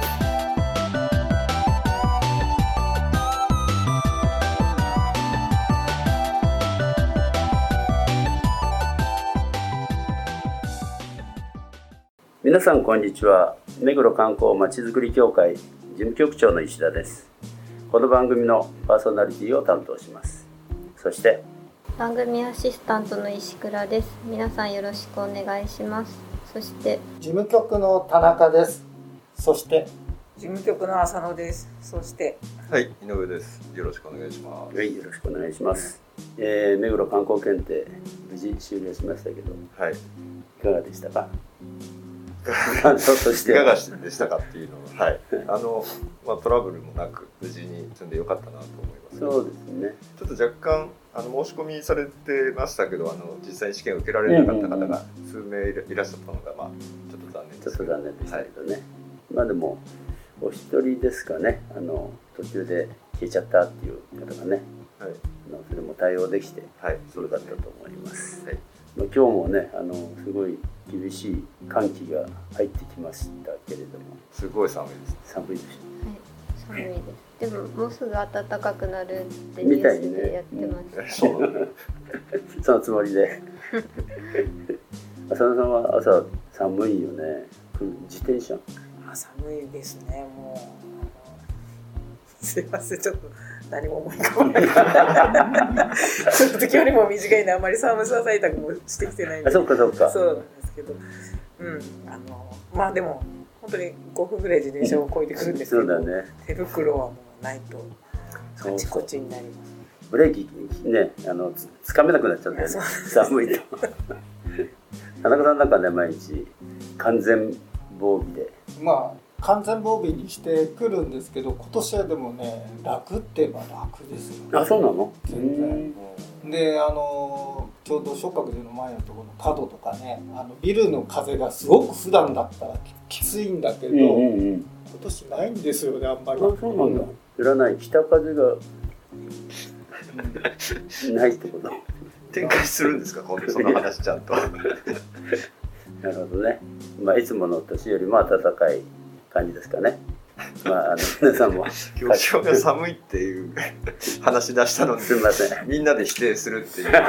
す。皆さんこんにちは目黒観光まちづくり協会事務局長の石田ですこの番組のパーソナリティを担当しますそして番組アシスタントの石倉です皆さんよろしくお願いしますそして事務局の田中です。そして事務局の浅野です。そしてはい、井上です。よろしくお願いします。はいよろしくお願いします、えー、目黒観光検定無事終了しましたけどはい。いかがでしたか？感想としいてはかがでしたかっていうのは、はい。あの、まあ、トラブルもなく、無事に積んでよかったなと思います。そうですねちょっと若干、あの、申し込みされてましたけど、あの、実際に試験を受けられなかった方が数名いらっしゃったのが、まあ、ちょっと残念です。ちょっと残念でしたけどね、まあでもお一人ですかねあの途中で消えちゃったっていう方がねはい。あのそれも対応できてはい。よかったと思います、はい。まあ、今日もねあのすごい厳しい寒気が入ってきましたけれどもすごい寒いです。寒いでしはい、寒いです。でももうすぐ暖かくなるってニュースでやってます。そうなんだ。ょ そのつもりで 浅野さんは朝寒いよね自転車？あ寒いですね。もうすいませんちょっと何も思い浮かばない。ちょっと時よりも短いんであんまり寒さ対策もしてきてないんで。あそうかそうか。そうなんですけど、うん。あのまあでも本当に5分ぐらい自転車をこいでくるんですけど、そうだね。手袋はもうないとそうカチコチになります。ブレーキねあのつつかめなくなっちゃったよね。寒いと。田中さんなんかね毎日完全防備で。まあ完全防備にしてくるんですけど今年はでもね楽って言えば楽ですよ、あそうなの？全然であのちょうど松鶴寺の前のところの角とかねあのビルの風がすごく普段だったらききついんだけど、うんうん今うん。年ないんですよねあんまり。あそうなんだ。知らない。北風がないってこと？展開するんですか、今度その話ちゃんと。なるほどね。まあいつもの年よりも暖かい感じですかね。まああの皆さんも。す今日が寒いっていう話し出したのに、みません。みんなで否定するっていう。今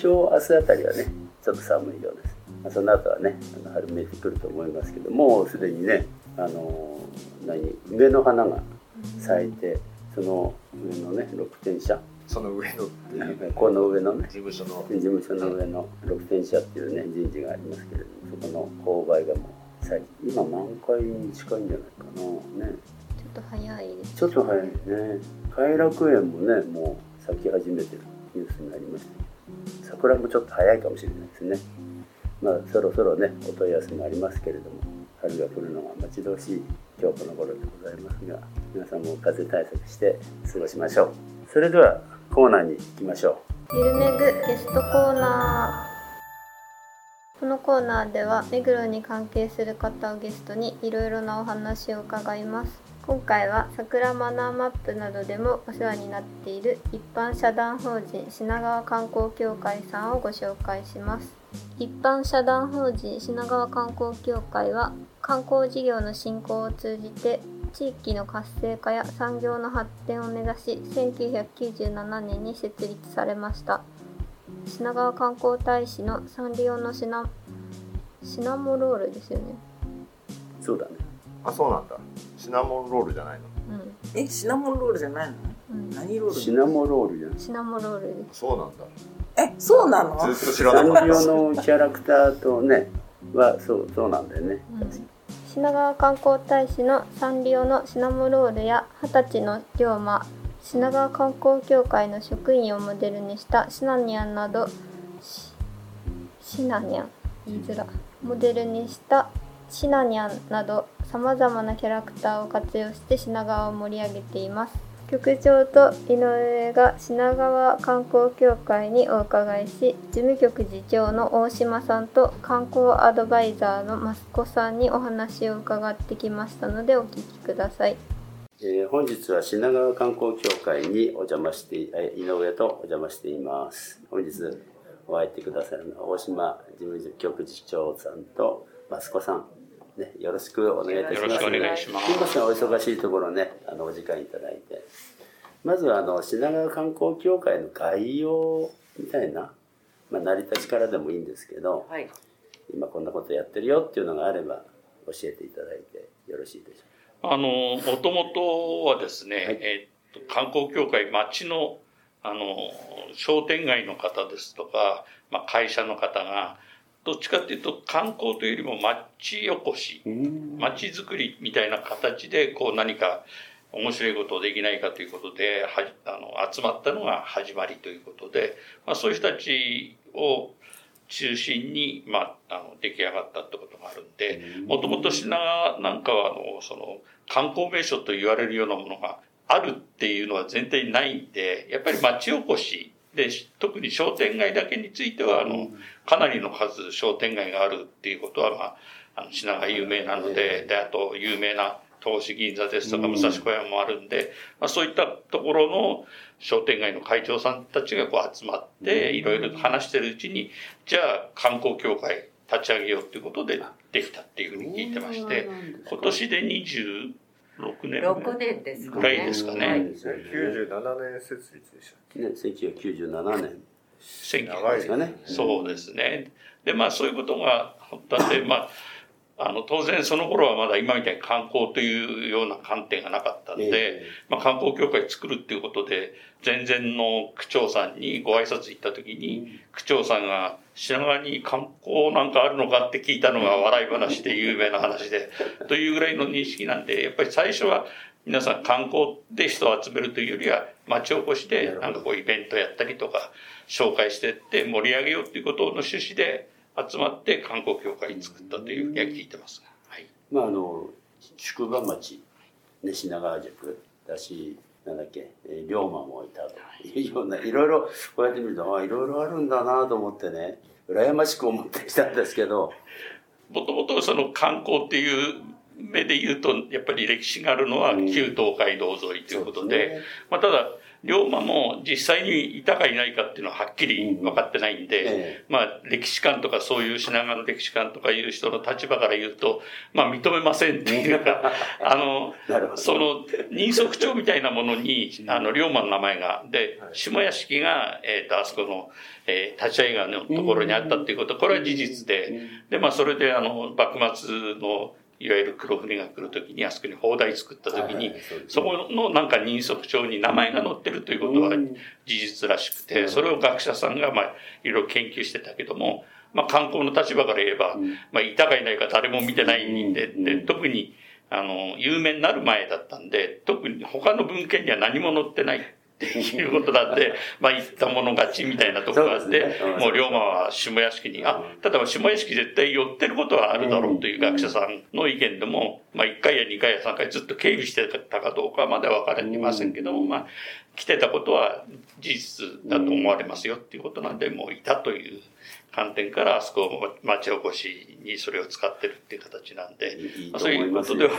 日明日あたりはねちょっと寒いようです、まあ、その後はねあの春めいてくると思いますけどもうすでにねあの何梅の花が咲いてその上のね六天社その上のっていう。この上のね事務所の。事務所の上の六天社っていうね人事がありますけれどもそこの勾配がもう咲いて今満開に近いんじゃないかな。ね。ちょっと早いです。ちょっと早いね。偕楽園もねもう咲き始めてるニュースになりました。桜もちょっと早いかもしれないですね。まあそろそろねお問い合わせもありますけれども春が来るのが待ち遠しい今日この頃でございますが皆さんも風邪対策して過ごしましょう。それではコーナーに行きましょゆるめぐゲストコーナー。このコーナーでは目黒に関係する方をゲストにいろいろなお話を伺います。今回は桜マナーマップなどでもお世話になっている一般社団法人品川観光協会さんをご紹介します。一般社団法人品川観光協会は観光事業の振興を通じて地域の活性化や産業の発展を目指し1997年に設立されました。品川観光大使のサンリオのシナシナモロールですよねうそうだねあ、そうなんだ。シナモンロールじゃないの？うえシナモンロールじゃないの？ん、うん、何ロール？シナモロールじゃんシナモロールですそうなんだ。えそうなの？ずっと知らサンなかった。リオのキャラクターとねはそうそうなんだよね、うん品川観光大使のサンリオのシナモロールや二十歳の龍馬品川観光協会の職員をモデルにしたシナニャンなどシナニャン？言いづらモデルにしたシナニャンなどさまざまなキャラクターを活用して品川を盛り上げています。局長と井上が品川観光協会にお伺いし事務局次長の大島さんと観光アドバイザーの益子さんにお話を伺ってきましたのでお聞きください。えー本日は品川観光協会にお邪魔してえー井上とお邪魔しています本日お会いしてくださるのは大島事務局次長さんと益子さんね、よろしくお願いいたします。よろしくお願いしますすみません、お忙しいところね、あのお時間いただいて。まずはあの品川観光協会の概要みたいな、まあ成り立ちからでもいいんですけど、はい。今こんなことやってるよっていうのがあれば教えていただいてよろしいでしょあの、もともとはですね、はい。えっと、観光協会、町の、あの、商店街の方ですとか、まあ、会社の方が、どっちかっていうと観光というよりも町おこし、町づくりみたいな形で、こう何か面白いことをできないかということで、はあの、集まったのが始まりということで、まあ、そういう人たちを中心に、まあ、あの、出来上がったってことがあるんで、もともと品川なんかは、あの、その、観光名所と言われるようなものがあるっていうのは全体にないんで、やっぱり町おこしで、特に商店街だけについては、あの、かなりの数商店街があるっていうことは、まあ、あの品川有名なので、で、あと有名な東市銀座ですとか武蔵小山もあるんで、まあ、そういったところの商店街の会長さんたちがこう集まって、いろいろ話してるうちに、じゃあ観光協会立ち上げようっていうことでできたっていうふうに聞いてまして、今年で26年6年ですかね。ぐらいですかね。はい。97年設立でしたっけ？ね、1997年。選挙長いですかね。そうですね。で、まあそういうことがあったんで、まあ、あの、当然その頃はまだ今みたいに観光というような観点がなかったんで、えまあ観光協会作るっていうことで、前々の区長さんにご挨拶行った時に、区長さんが品川に観光なんかあるのかって聞いたのが笑い話で有名な話で、というぐらいの認識なんで、やっぱり最初は皆さん観光で人を集めるというよりは、町おこしでなんかこうイベントやったりとか、紹介してって盛り上げようっていうことの趣旨で集まって観光協会作ったというふうには聞いてますが。はい。まああの宿場町、ね、品川宿だしなんだっけ、えー龍馬もいたとい。うようないろいろこうやって見るとあいろいろあるんだなと思ってね羨ましく思ってきたんですけど。もともとその観光っていう目で言うと、やっぱり歴史があるのは旧東海道沿いということで、まあただ、龍馬も実際にいたかいないかっていうのははっきり分かってないんで、えまあ歴史観とかそういう品川の歴史観とかいう人の立場から言うと、まあ認めませんっていうか、あの、その人足帳みたいなものに、あの、龍馬の名前が、で、下屋敷が、えっ、と、あそこの、えー立会川のところにあったっていうこと、これは事実で、で、まあ、それで、あの、幕末の、いわゆる黒船が来るときに、あそこに砲台作ったときにそこのなんか人足帳に名前が載ってるということはうん。事実らしくうて、ん。それを学者さんが、まあ、いろいろ研究してたけども、まあ、観光の立場から言えば、まあ、いたかいないか誰も見てないんで、うん。で特に、あの、有名になる前だったんで、特に他の文献には何も載ってないっていうことなんで、まあ、言ったもの勝ちみたいなところがあって、もう龍馬は下屋敷に、あ、ただ下屋敷絶対寄ってることはあるだろうという学者さんの意見でも、まあ、1回や2回や3回ずっと警備してたかどうかまでは分かりませんけども、まあ、来てたことは事実だと思われますよっていうことなんで、もういたという観点から、あそこを町おこしにそれを使ってるっていう形なんで、いいまあそういうことでは、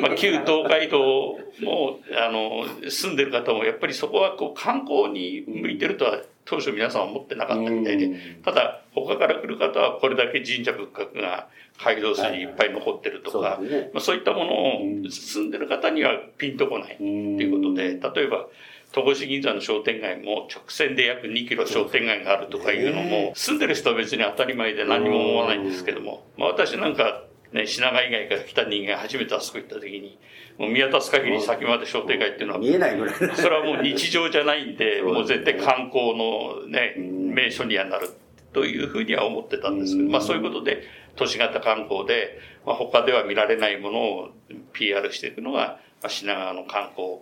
まあ、旧東海道も、あの、住んでる方も、やっぱりそこはこう観光に向いてるとは当初皆さん思ってなかったみたいで、ただ、他から来る方はこれだけ神社仏閣が街道筋にいっぱい残ってるとか、まあ、そういったものをうん。住んでる方にはピンとこないってうんいうことで、例えば、戸越銀座の商店街も直線で約2キロ商店街があるとかいうのも、住んでる人は別に当たり前で何も思わないんですけども、まあ私なんか、ね、品川以外から来た人間が初めてあそこ行った時に、もう見渡す限り先まで商店街っていうのは見えないぐらいそれはもう日常じゃないんで、もう絶対観光のね、うん。名所にはなるというふうには思ってたんですけど、まあそういうことで、都市型観光で、まあ他では見られないものを PR していくのが、まあ、品川の観光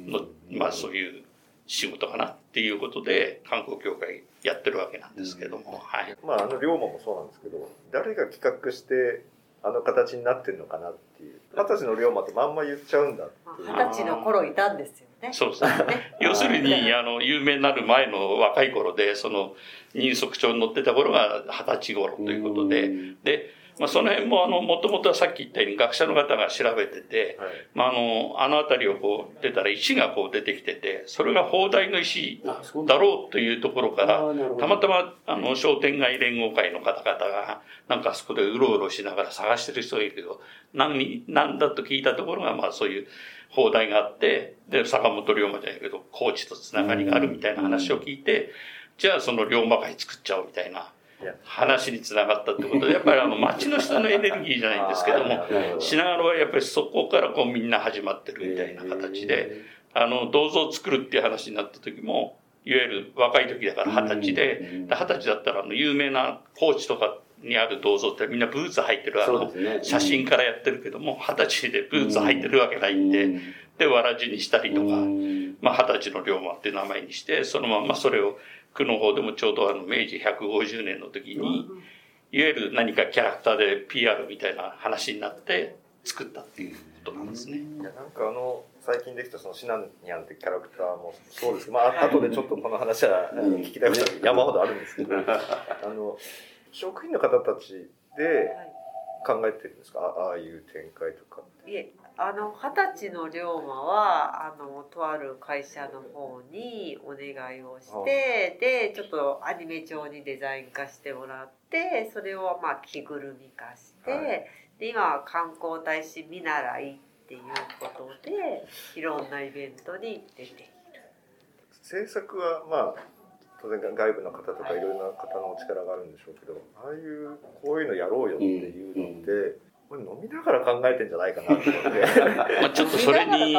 の、まあそういう仕事かなっていうことで、観光協会やってるわけなんですけども、はい。まああの龍馬もそうなんですけど誰が企画してあの形になってるのかなっていう二十歳の龍馬ってまんま言っちゃうんだっていう二十歳の頃いたんですよね。ね。そうですね。要するに、あの、有名になる前の若い頃で、その、人足帳に載ってた頃が二十歳頃ということで、で、まあ、その辺も、あの、もともとはさっき言ったように学者の方が調べてて、はい。まあ、あの、あの辺りをこう出たら石がこう出てきてて、それが砲台の石だろうというところから、たまたま、あの、商店街連合会の方々が、なんかあそこでうろうろしながら探してる人がいるけど、何、なんだと聞いたところが、まあそういう砲台があって、で、坂本龍馬じゃないけど、高知とつながりがあるみたいな話を聞いて、じゃあその龍馬会作っちゃおうみたいな話につながったってことで、やっぱりあの町の人のエネルギーじゃないんですけども、品川はやっぱりそこからこうみんな始まってるみたいな形で、あの、銅像を作るっていう話になった時も、いわゆる若い時だから二十歳で、二十歳だったらあの有名な高知とかにある銅像ってみんなブーツ履いてるあの写真からやってるけども、二十歳でブーツ履いてるわけないんで、で、わらじにしたりとか、まあ、二十歳の龍馬っていう名前にして、そのまんまそれを、区の方でもちょうどあの明治150年の時に、いわゆる何かキャラクターで PR みたいな話になって作ったっていうことなんですね。いやなんかあの最近できたそのシナニャンってキャラクターもそうです。けど、まあ後でちょっとこの話はうん聞きたいことが山ほどあるんですけど、あの職員の方たちで考えてるんですか？あああいう展開とか。いえあの二十歳の龍馬はあのとある会社の方にお願いをしてでちょっとアニメ調にデザイン化してもらってそれをまあ着ぐるみ化して、はい。で今は観光大使見習いっていうことでいろんなイベントに出ている。制作はまあ当然外部の方とかいろいろな方のお力があるんでしょうけどああいうこういうのやろうよっていうのって、これ飲みながら考えてんじゃないかなと思って。まあ、ちょっとそれに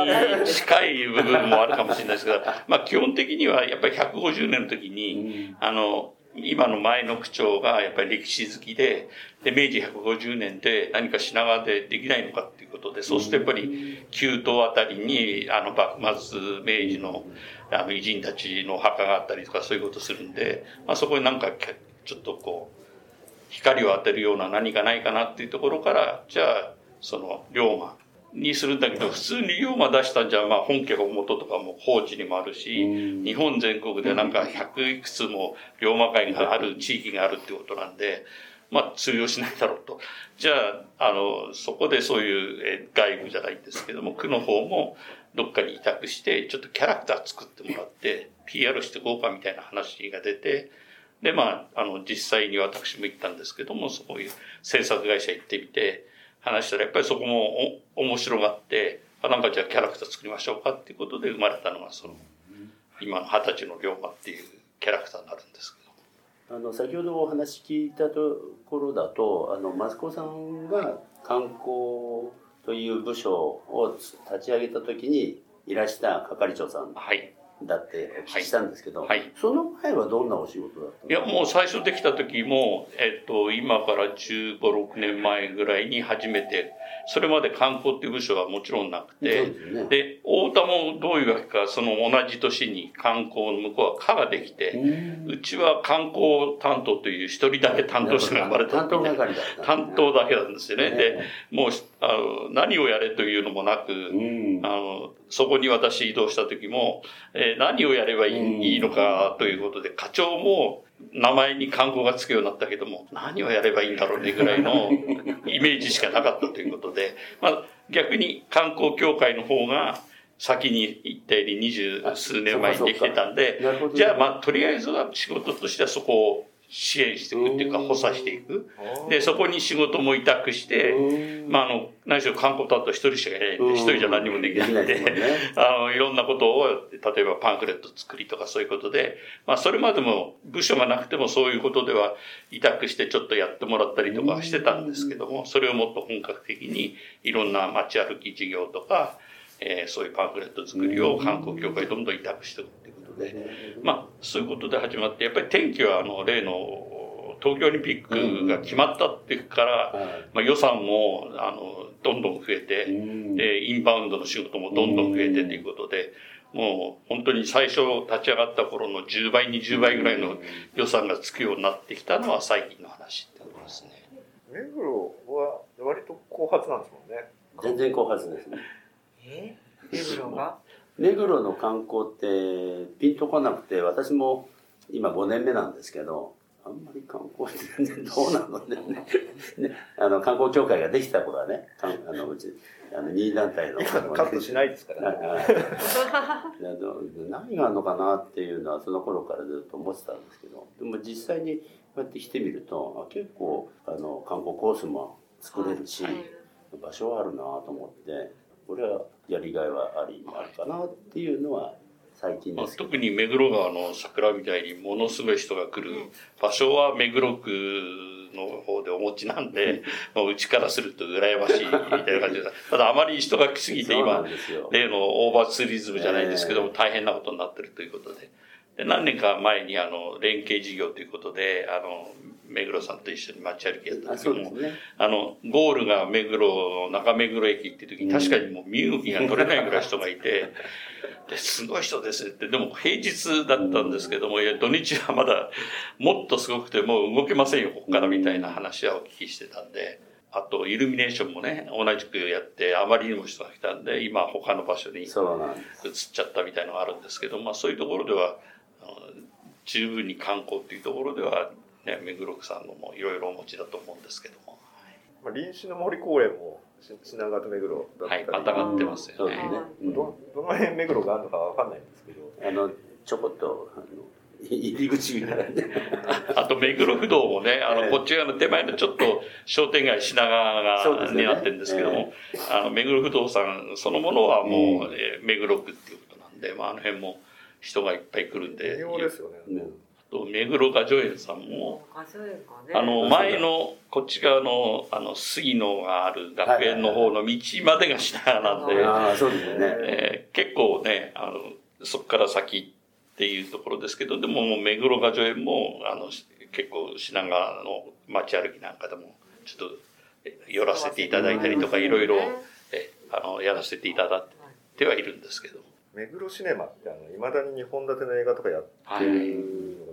近い部分もあるかもしれないですけど、まあ、基本的にはやっぱり150年の時に、あの、今の前の区長がやっぱり歴史好きで、で、明治150年で何か品川でできないのかっていうことで、そうするとやっぱり旧東あたりに、あの、幕末、明治の、あの、偉人たちのお墓があったりとかそういうことするんで、まあ、そこになんか、ちょっとこう、光を当てるような何かないかなっていうところから、じゃあ、その、龍馬にするんだけど、普通に龍馬出したんじゃ、まあ本家が元とかも高知にもあるし、日本全国でなんか100いくつも龍馬会がある地域があるってことなんで、まあ通用しないだろうと。じゃあ、あの、そこでそういうえ外部じゃないんですけども、区の方もどっかに委託して、ちょっとキャラクター作ってもらって、PR していこうかみたいな話が出て、で、まあ、あの、実際に私も行ったんですけども、そういう制作会社行ってみて、話したら、やっぱりそこもお面白がって、あ、なんかじゃあキャラクター作りましょうかっていうことで生まれたのが、その、今の二十歳の龍馬っていうキャラクターになるんですけど。あの先ほどお話聞いたところだとあの益子さんが観光という部署を立ち上げた時にいらした係長さんはい。だってお聞きしたんですけど、はい。その前はどんなお仕事だったんいや、ですかもう最初できた時も、えっと、今から15、6年前ぐらいに初めて、それまで観光っていう部署はもちろんなくて、でね。で、太田もどういうわけか、その同じ年に観光の向こうは課ができて、うちは観光担当という一人だけ担当者が生まれた担当だった担当だけなん。ですよね。で、もう、あの、何をやれというのもなく、うん。あの、そこに私移動した時も、えー何をやればいい,、うんいいのかということで、課長も名前に観光がつくようになったけども、何をやればいいんだろうねぐらいの イメージしかなかったということで、まあ逆に観光協会の方が先に行ったより二十数年前にできてたんで、じゃあまあとりあえずは仕事としてはそこを支援していくっていうかうん。補佐していく。で、そこに仕事も委託して、うん。まあ、あの、何しろ観光担当一人しかいないんで、一人じゃ何にもできないんで、あの、いろんなことを、例えばパンフレット作りとかそういうことで、まあ、それまでも部署がなくてもそういうことでは委託してちょっとやってもらったりとかしてたんですけども、それをもっと本格的にいろんな街歩き事業とか、えーそういうパンフレット作りを観光協会にどんどん委託していくで、まあ、そういうことで始まって、やっぱり天気は、あの、例の、東京オリンピックが決まったっていうから、はい。まあ、予算も、あの、どんどん増えて、うん。で、インバウンドの仕事もどんどん増えてということで、もう本当に最初立ち上がった頃の10倍、20倍ぐらいの予算がつくようになってきたのは最近の話ってことですね。目黒は割と後発なんですもんね。全然後発ですね。え？目黒が？目黒の観光ってピンとこなくて私も今5年目なんですけどあんまり観光って全然 どうなのねねあの観光協会ができた頃はねあのうちあの任意団体の今カットしないですからね。何があるのかなっていうのはその頃からずっと思ってたんですけどでも実際にこうやって来てみるとあ結構あの観光コースも作れるし、場所はあるなと思ってこれはやりがいはありあるかなっていうのは最近まあですけど、特に目黒川の桜みたいにものすごい人が来る場所は目黒区の方でお持ちなんで、まあうちからすると羨ましいみたいな感じです。ただあまり人が来すぎて今、例のオーバーツーリズムじゃないですけども、大変なことになってるということで。で何年か前にあの連携事業ということで、あの、目黒さんと一緒に街歩きやったあ時もそうですね。あの、ゴールが目黒、中目黒駅っていう時に確かにもう身動きが取れないぐらい人がいて、で、すごい人ですって、でも平日だったんですけども、いや、土日はまだもっとすごくてもう動けませんよ、ここからみたいな話はお聞きしてたんで、あと、イルミネーションもね、同じくやって、あまりにも人が来たんで、今他の場所に移っちゃったみたいなのがあるんですけど、まあそういうところでは、十分に観光っていうところでは、ね、目黒区さんのもいろいろお持ちだと思うんですけども。まあ、臨死の森公園もし品川と目黒だったり、はい、またがってますよね。ね、うんどどの辺目黒があるのかわかんないんですけど、あのちょこっとあの 入り口 あと目黒不動もね、あの、ええこっち側の手前のちょっと商店街品川がね。になってるんですけども、あの、目黒不動産そのものはもう、えー目黒区っていうことなんで、まあ、あの辺も人がいっぱい来るんで、ですよね。うん。あと目黒画助園さんも、ね。あの、前の、こっち側の、あの、杉野がある学園の方の道までが品川なんで、ああそうですよね。えー結構ね、あの、そこから先っていうところですけど、でももう目黒画助園も、あの、し結構品川の街歩きなんかでも、ちょっとえ寄らせていただいたりとか、いろいろ、えあの、やらせていただいてはいるんですけど。目黒シネマってあの未だに2本立ての映画とかやってはい。る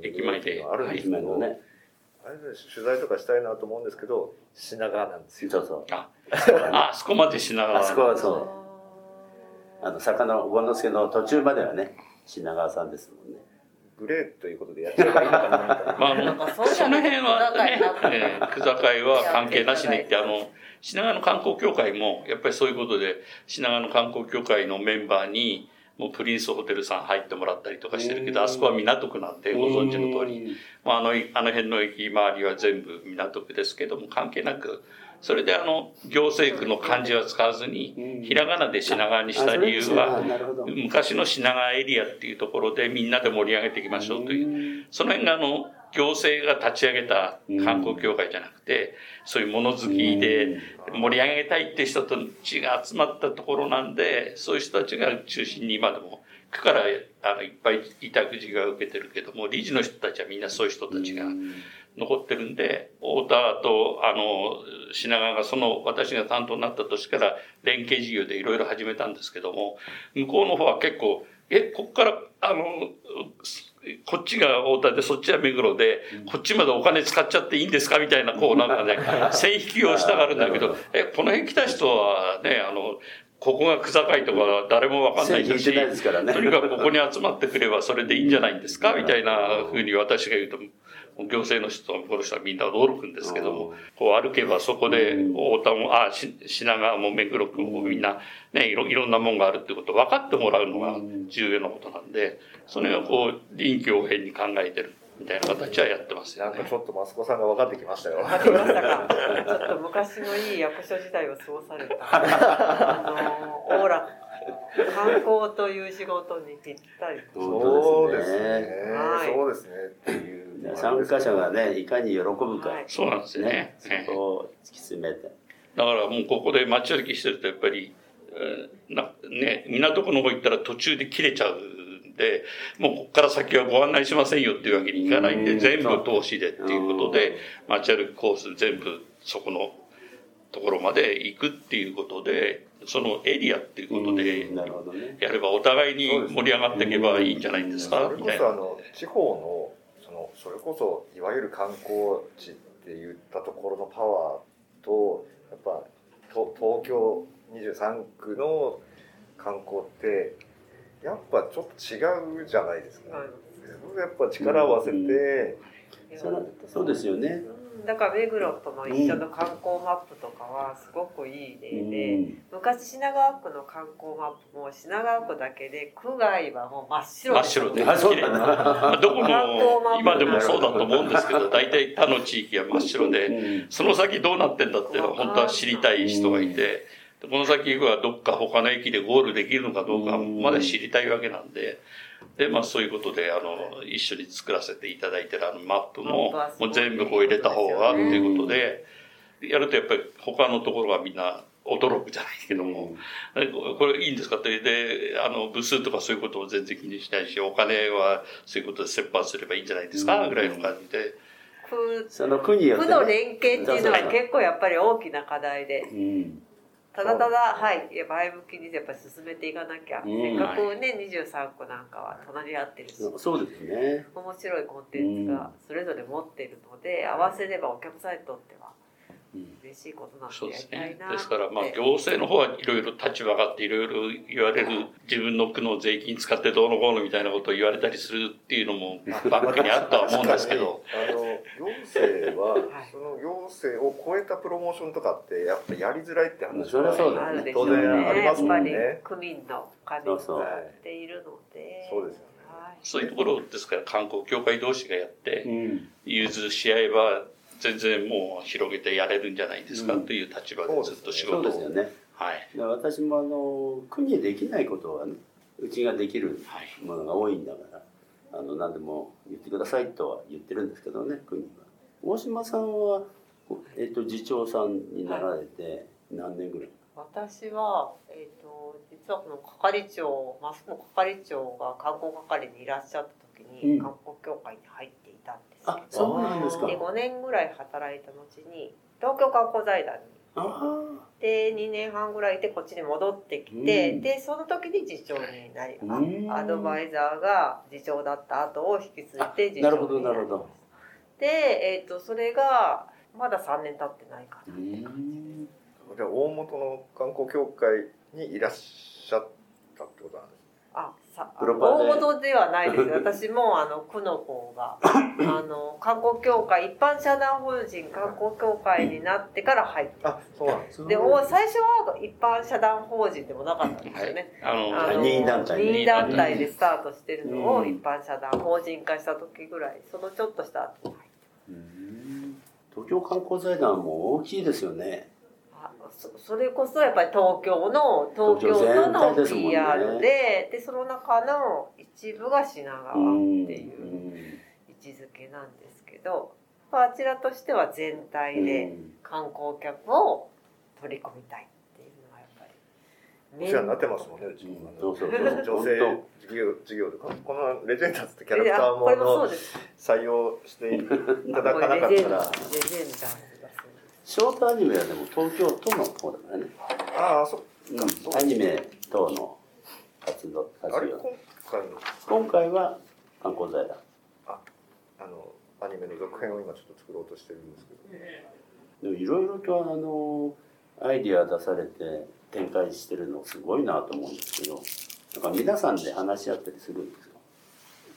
駅前で。あるんです駅けど、ねあれで取材とかしたいなと思うんですけど品川なんですよ。そうそう。あ、あそこまで品川。あそこはそう。あの坂の権之助の途中まではね品川さんですもんね。グレーということでやっちゃえばいいのかなみたいな。まあ、あなんのかその辺はねえー区境は関係なしにって、あの、品川の観光協会も、やっぱりそういうことで、品川の観光協会のメンバーに、もうプリンスホテルさん入ってもらったりとかしてるけど、あそこは港区なんで、ご存知の通り、まあ、あの、あの辺の駅周りは全部港区ですけども、関係なく、それであの、行政区の漢字は使わずに、ひらがなで品川にした理由は、昔の品川エリアっていうところでみんなで盛り上げていきましょうという、その辺があの、行政が立ち上げた観光協会じゃなくて、そういうもの好きで盛り上げたいって人たちが集まったところなんで、そういう人たちが中心に今でも、区からあのいっぱい委託事業が受けてるけども、理事の人たちはみんなそういう人たちが残ってるんで、太田と、あの、品川がその私が担当になった年から連携事業でいろいろ始めたんですけども、向こうの方は結構、え、こっから、あの、こっちが太田でそっちは目黒で、こっちまでお金使っちゃっていいんですかみたいな、こうなんかね、線引きをしたがるんだけど、え、この辺来た人はね、あの、ここが区境とか誰もわかんないし、とにかくここに集まってくればそれでいいんじゃないんですかみたいなふうに私が言うと、行政の人とこの人はみんな驚くんですけども、こう歩けばそこで太田も、あ、し品川も目黒区もみんなね、いろいろんなもんがあるってことを分かってもらうのが重要なことなんで、それをこう臨機応変に考えてるみたいな形はやってますよねなんかち。ょっとマスコさんが分かってきましたよわかりましたか。ちょっと昔のいい役所時代を過ごされた。あの、オーラ、観光という仕事にぴったり。そうですねはいそうですねっていう参加者がねいかに喜ぶか、はい。そうなんですよね。ね。そこを突き詰めて。だからもうここで街歩きしてるとやっぱり、えーなね、港区の方行ったら途中で切れちゃうんで、もうここから先はご案内しませんよっていうわけにいかないんで、うん。全部投資でっていうことで、街歩きコース全部そこのところまで行くっていうことで、そのエリアっていうことでうんなるほどね。やればお互いに盛り上がっていけばいいんじゃないんですかみたいな。そあの地方のそのそれこそいわゆる観光地って言ったところのパワーとやっぱと東京23区の観光ってやっぱちょっと違うじゃないですか、やっぱ力を合わせて、そらそうですよね。うんだから目黒との一緒の観光マップとかはすごくいい例で、うん。昔品川区の観光マップも品川区だけで区外はもう真っ白真っ白で。ななまあ どこも今でもそうだと思うんですけど大体他の地域は真っ白でうん。その先どうなってんだっていうのは本当は知りたい人がいてでこの先はどっか他の駅でゴールできるのかどうかまで知りたいわけなんで。でまあ、そういうことであの一緒に作らせていただいてるあのマップももう全部こう入れた方がっていうことでやるとやっぱり他のところがみんな驚くじゃないけども、えここれいいんですか？ってであの部数とかそういうことを全然気にしないしお金はそういうことで折半すればいいんじゃないですか？ぐらいの感じで。区その区によってね。区の連携っていうのは結構やっぱり大きな課題で。うんただただはい。いや前向きにやっぱり進めていかなきゃ、うん。せっかくね23区なんかは隣り合ってるし。そうですね。面白いコンテンツがそれぞれ持っているので、合わせればお客さんにとってはうん。嬉しいことなんそうですね。りたいなって。ですからまあ行政の方はいろいろ立場があっていろいろ言われる自分の区の税金使ってどうのこうのみたいなことを言われたりするっていうのもバックにあったとは思うんですけど。あの行政は、はいその行政を超えたプロモーションとかってやっぱやりづらいって話そりゃそうだよね。あるでしょ当然ありますもんね。やっぱり区民のお金を使そうそうっているので。そうですよねはいそういうところですから観光協会同士がやってうん。融通し合えば全然もう広げてやれるんじゃないですかうん。という立場でずっと仕そう事をですよね。はい。で私もあの区にできないことはねうちができるはい。ものが多いんだからあの何でも言ってくださいとは言ってるんですけどね区には。大島さんは、えっと次長さんになられて何年ぐらい、私は、えー、と実はこの係長マスの係長が観光係にいらっしゃった時に、うん。観光協会に入っていたんですあけど。そうなんですか。で5年ぐらい働いた後に東京観光財団にあで2年半ぐらいでこっちに戻ってきて、うん。でその時に次長になり、あうん。アドバイザーが次長だった後を引き継いで次長なるほどになりました。なるほどで、えー、とそれがまだ3年経ってないかうな、んじゃあ大元の観光協会にいらっしゃってさ大元ではないです。私もあの区の方が あの観光協会一般社団法人観光協会になってから入ってあそうなんですでお最初は一般社団法人でもなかったんですよね、あのあの任意団体。任意団体でスタートしてるのをうん。一般社団法人化した時ぐらいそのちょっとした後に入ってうん。東京観光財団も大きいですよね。あそそれこそやっぱり東京の東京都のですもんね。PR ででその中の一部が品川っていう位置づけなんですけどあちらとしては全体で観光客を取り込みたいっていうのはやっぱりお世話になってますもんねうちのそうそうそう。女性事業事業でこのこのレジェンダーズってキャラクターも採用していただこかなかったら。レジェンダーショートアニメはでも東京都の方だからね、ああそっうん。かそうアニメ等の活動あれ活用今回の？今回は観光財団。あのアニメの続編を今ちょっと作ろうとしてるんですけど。でもいろいろとあのアイディア出されて展開してるのすごいなと思うんですけどなんか皆さんで話し合ったりするんですか？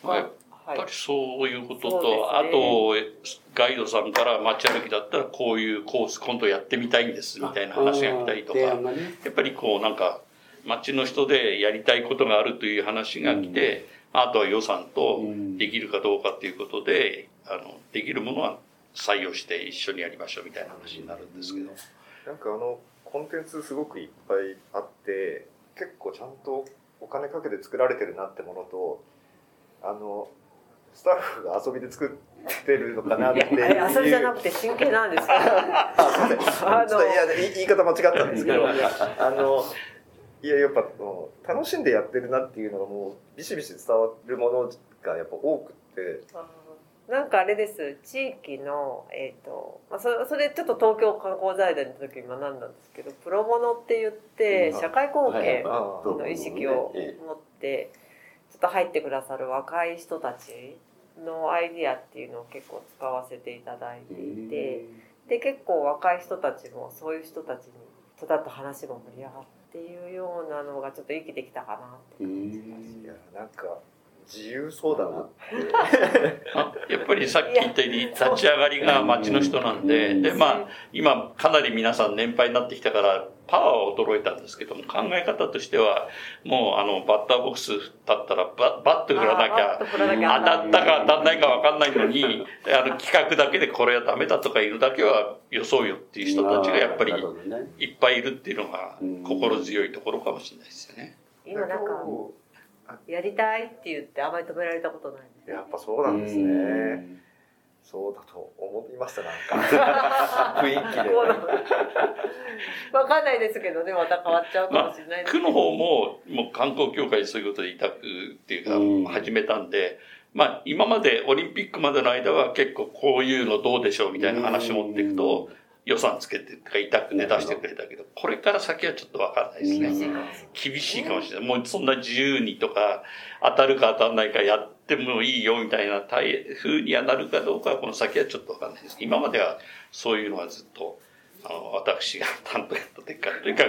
まあやっはい。ぱりそういうことと、そうですね。あとガイドさんから街歩きだったらこういうコース今度やってみたいんですみたいな話が来たりとか。やっぱりこうなんか街の人でやりたいことがあるという話が来て、あとは予算とうん。できるかどうかっていうことであのできるものは採用して一緒にやりましょうみたいな話になるんですけど。なんかあのコンテンツすごくいっぱいあって結構ちゃんとお金かけて作られてるなってものとあのスタッフが遊びで作ってるのかなって遊びじゃなくて真剣なんですあすいません。あのいや言い方間違ったんですけど。あのいややっぱ楽しんでやってるなっていうのがもうビシビシ伝わるものがやっぱ多くって。なんかあれです。地域のえっ、と、まあ、それそれちょっと東京観光財団の時に学んだんですけどプロモノって言ってうん。社会貢献の意識を持ってちょっと入ってくださる若い人たちのアイディアっていうのを結構使わせていただいていてで結構若い人たちもそういう人たちにとだと話も盛り上がっていうようなのがちょっと生きてきたかなってうんいやなんか自由そうだなって。あ やっぱりさっき言ったように立ち上がりが町の人なんで、で、まあ、今かなり皆さん年配になってきたから、パワーは衰えたんですけども、考え方としては、もうあの、バッターボックス立ったらバ、バット振らなきゃあーバット、振らなきゃ当たったか当たんないか分かんないのに、あの、企画だけでこれはダメだとかいるだけは予想よっていう人たちがやっぱりいっぱいいるっていうのがうん。心強いところかもしれないですよね。今なんかやりたいって言ってあまり止められたことないですやっぱそうなんですね。うん。そうだと思いましたなんか。雰囲気でわかんないですけどねまた変わっちゃうかもしれないです区の方ももう観光協会そういうことで委託っていうか、うん。始めたんで、まあ、今までオリンピックまでの間は結構こういうのどうでしょうみたいな話持っていくと、予算つけてとか委託で出してくれたけどこれから先はちょっと分かんないですね、うん厳しいかもしれない。もうそんな自由にとか当たるか当たらないかやってもいいよみたいな風にはなるかどうかはこの先はちょっと分かんないです。今まではそういうのはずっとあの私が担当やった時からとにか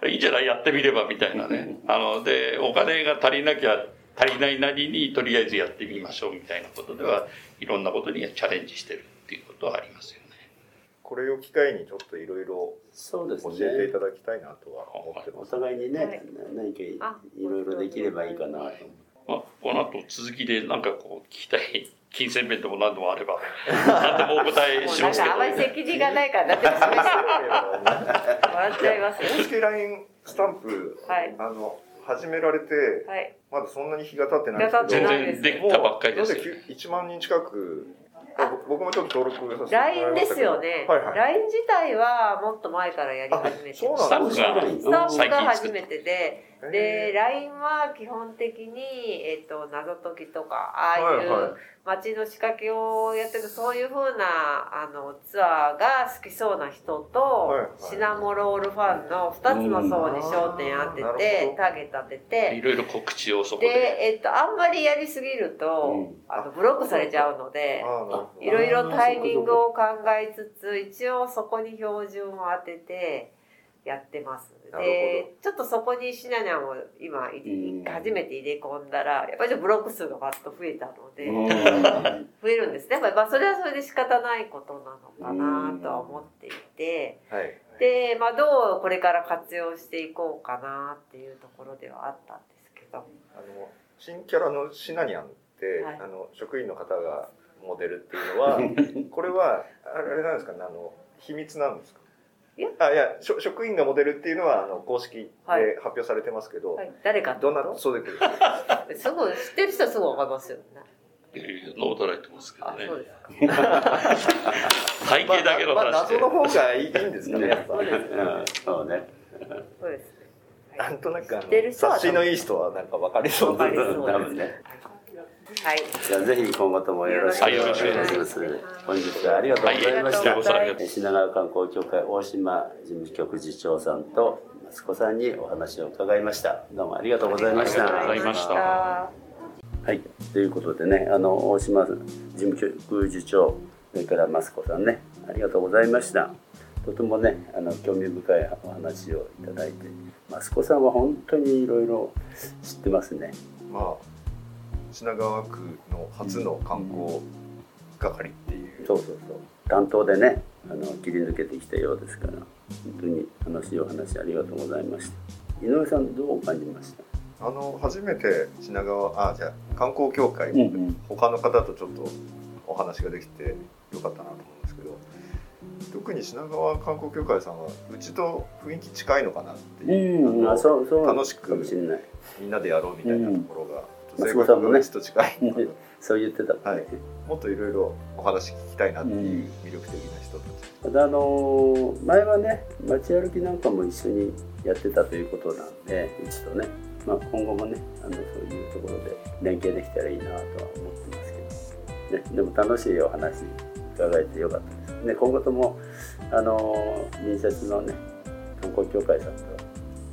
くいいんじゃないやってみればみたいなね。あのでお金が足りなきゃ足りないなりにとりあえずやってみましょうみたいなことではいろんなことにチャレンジしてるっていうことはありますよね。これを機会にちょっといろいろそうです教えていねただきたいなとは思っておます。互いにね、はい。何かいあろいろできればいいかなと。思ってまあ、この後続きでなんかこう聞きたい金銭面でも何でもあれば 何でもお答えしますけど。かあまり責任がないからだって示して笑っちゃいます。よ。公式 LINE スタンプ、はいあの始められてはい。まだそんなに日が経ってないんですけど全然できたばっかりですよ。もうなぜ1万人近くぼ僕もちょっと登録させてもらい LINE でましたけど。すよね、はいはい。LINE 自体はもっと前からやり始めてあそうスタなんッですフがスタッフが最近作っ初めてで。へでー LINE は基本的に、えっと謎解きとかああいう、街の仕掛けをやってるそういう風なあのツアーが好きそうな人と、はいはい。シナモロールファンの2つの層に焦点当てうん。て、ターゲット当てていろいろ告知をそこで、でえっと、あんまりやりすぎると、うん。あのブロックされちゃうのでいろいろタイミングを考えつつ一応そこに標準を当ててやってます。でちょっとそこにシナニャンを今初めて入れ込んだらやっぱりブロック数がバッと増えたので、うん。増えるんですね。やっぱりまあそれはそれで仕方ないことなのかなとは思っていて。はい。で、まあ、どうこれから活用していこうかなっていうところではあったんですけど。あの新キャラのシナニャンって、はい。あの職員の方がモデルっていうのは これはあれなんですかねあの秘密なんですか？あいやしょ職員がモデルっていうのはあの公式ではい。発表されてますけど、はい、誰かってどんなそうですすぐ知ってる人はすぐ分かりますよね。ノートライトますけどあ、ねそうですか。体型だけのまあ、まあ謎の方がいいんですかねやっぱ。そうですうんそうね。そうですね。なんとなくあの察しのいい人はなんか分かりそうなわかりそうです。多分ねはい。じゃあぜひ今後ともよろしくお願いします。本日はありがとうございました。はい品川観光協会大島事務局次長さんと息子さんにお話を伺いました。どうもありがとうございました。ありがとうございましたはい、ということでね、あの大島事務局次長、それからマスコさんね、ありがとうございました。とてもね、あの興味深いお話をいただいて、マスコさんは本当にいろいろ知ってますね。まあ品川区の初の観光係っていう、そうそうそう。担当でねあの切り抜けてきたようですから本当に楽しいお話ありがとうございました。井上さんどう感じました？あの初めて品川あじゃあ観光協会、ん他の方とちょっとお話ができてよかったなと思うんですけど特に品川観光協会さんはうちと雰囲気近いのかなっていう、うん。あそうそう。楽しくかもしれない。みんなでやろうみたいなところが、うん性松子さんもね。格がうちと近いそう言ってたはい。もっといろいろお話聞きたいなっていう魅力的な人たち、ただあの前はね街歩きなんかも一緒にやってたということなんでうちとね、まあ、今後もねあのそういうところで連携できたらいいなとは思ってますけど、ね、でも楽しいお話伺えてよかったです。ね今後ともあの隣接のね観光協会さんと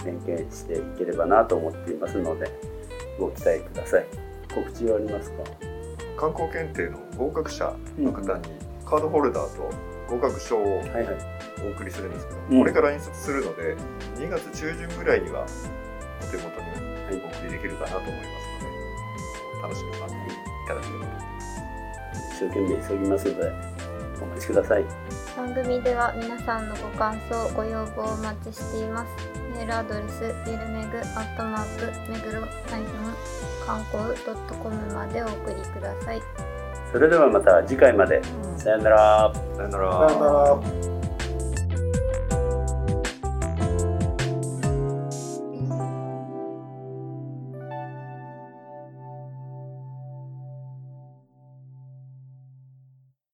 連携していければなと思っていますのでご期待ください。告知はありますか？観光検定の合格者の方にカードホルダーと合格証をはいはい。お送りするんですけど、うん。これから印刷するので2月中旬ぐらいにはお手元にお送りできるかなと思いますので楽しみに待っていただければと思います。一生懸命急ぎますのでお待ちください。番組では皆さんのご感想ご要望をお待ちしていますメールアドレスビルメグアットマーク目黒観光ドットコムまでお送りください。それではまた次回まで。さよならさよなら。さよなら